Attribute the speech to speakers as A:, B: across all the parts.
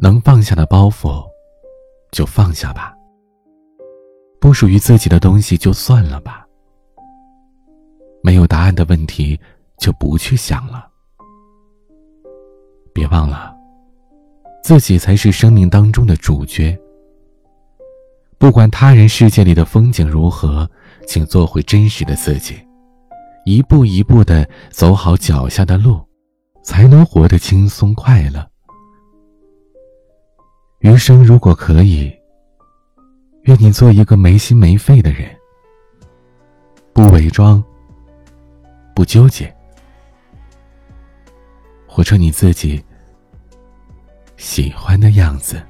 A: 能放下的包袱，就放下吧。不属于自己的东西，就算了吧。没有答案的问题，就不去想了。别忘了，自己才是生命当中的主角。不管他人世界里的风景如何，请做回真实的自己，一步一步的走好脚下的路，才能活得轻松快乐。余生如果可以，愿你做一个没心没肺的人，不伪装，不纠结，活成你自己喜欢的样子。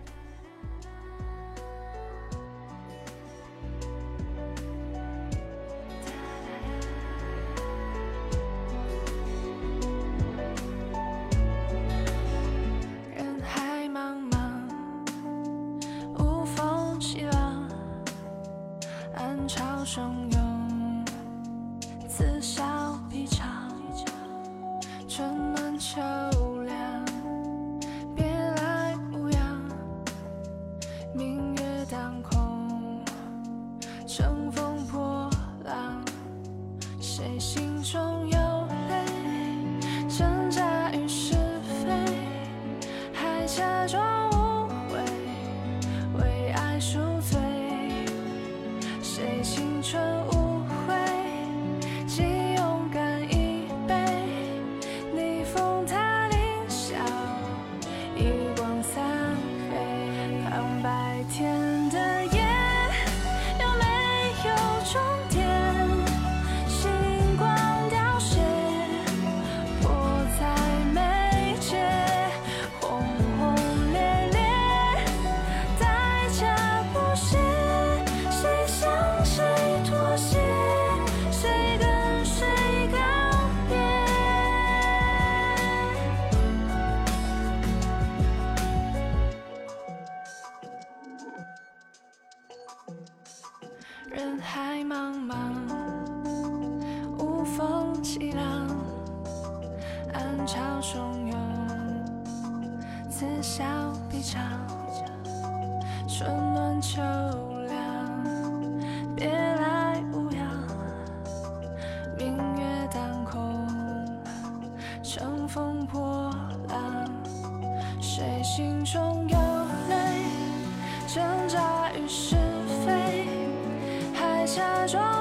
B: 春人海茫茫，无风起浪，暗潮汹涌，此消彼长，春暖秋凉，别来无恙，明月当空，乘风破浪，谁心中有泪，挣扎于世。假装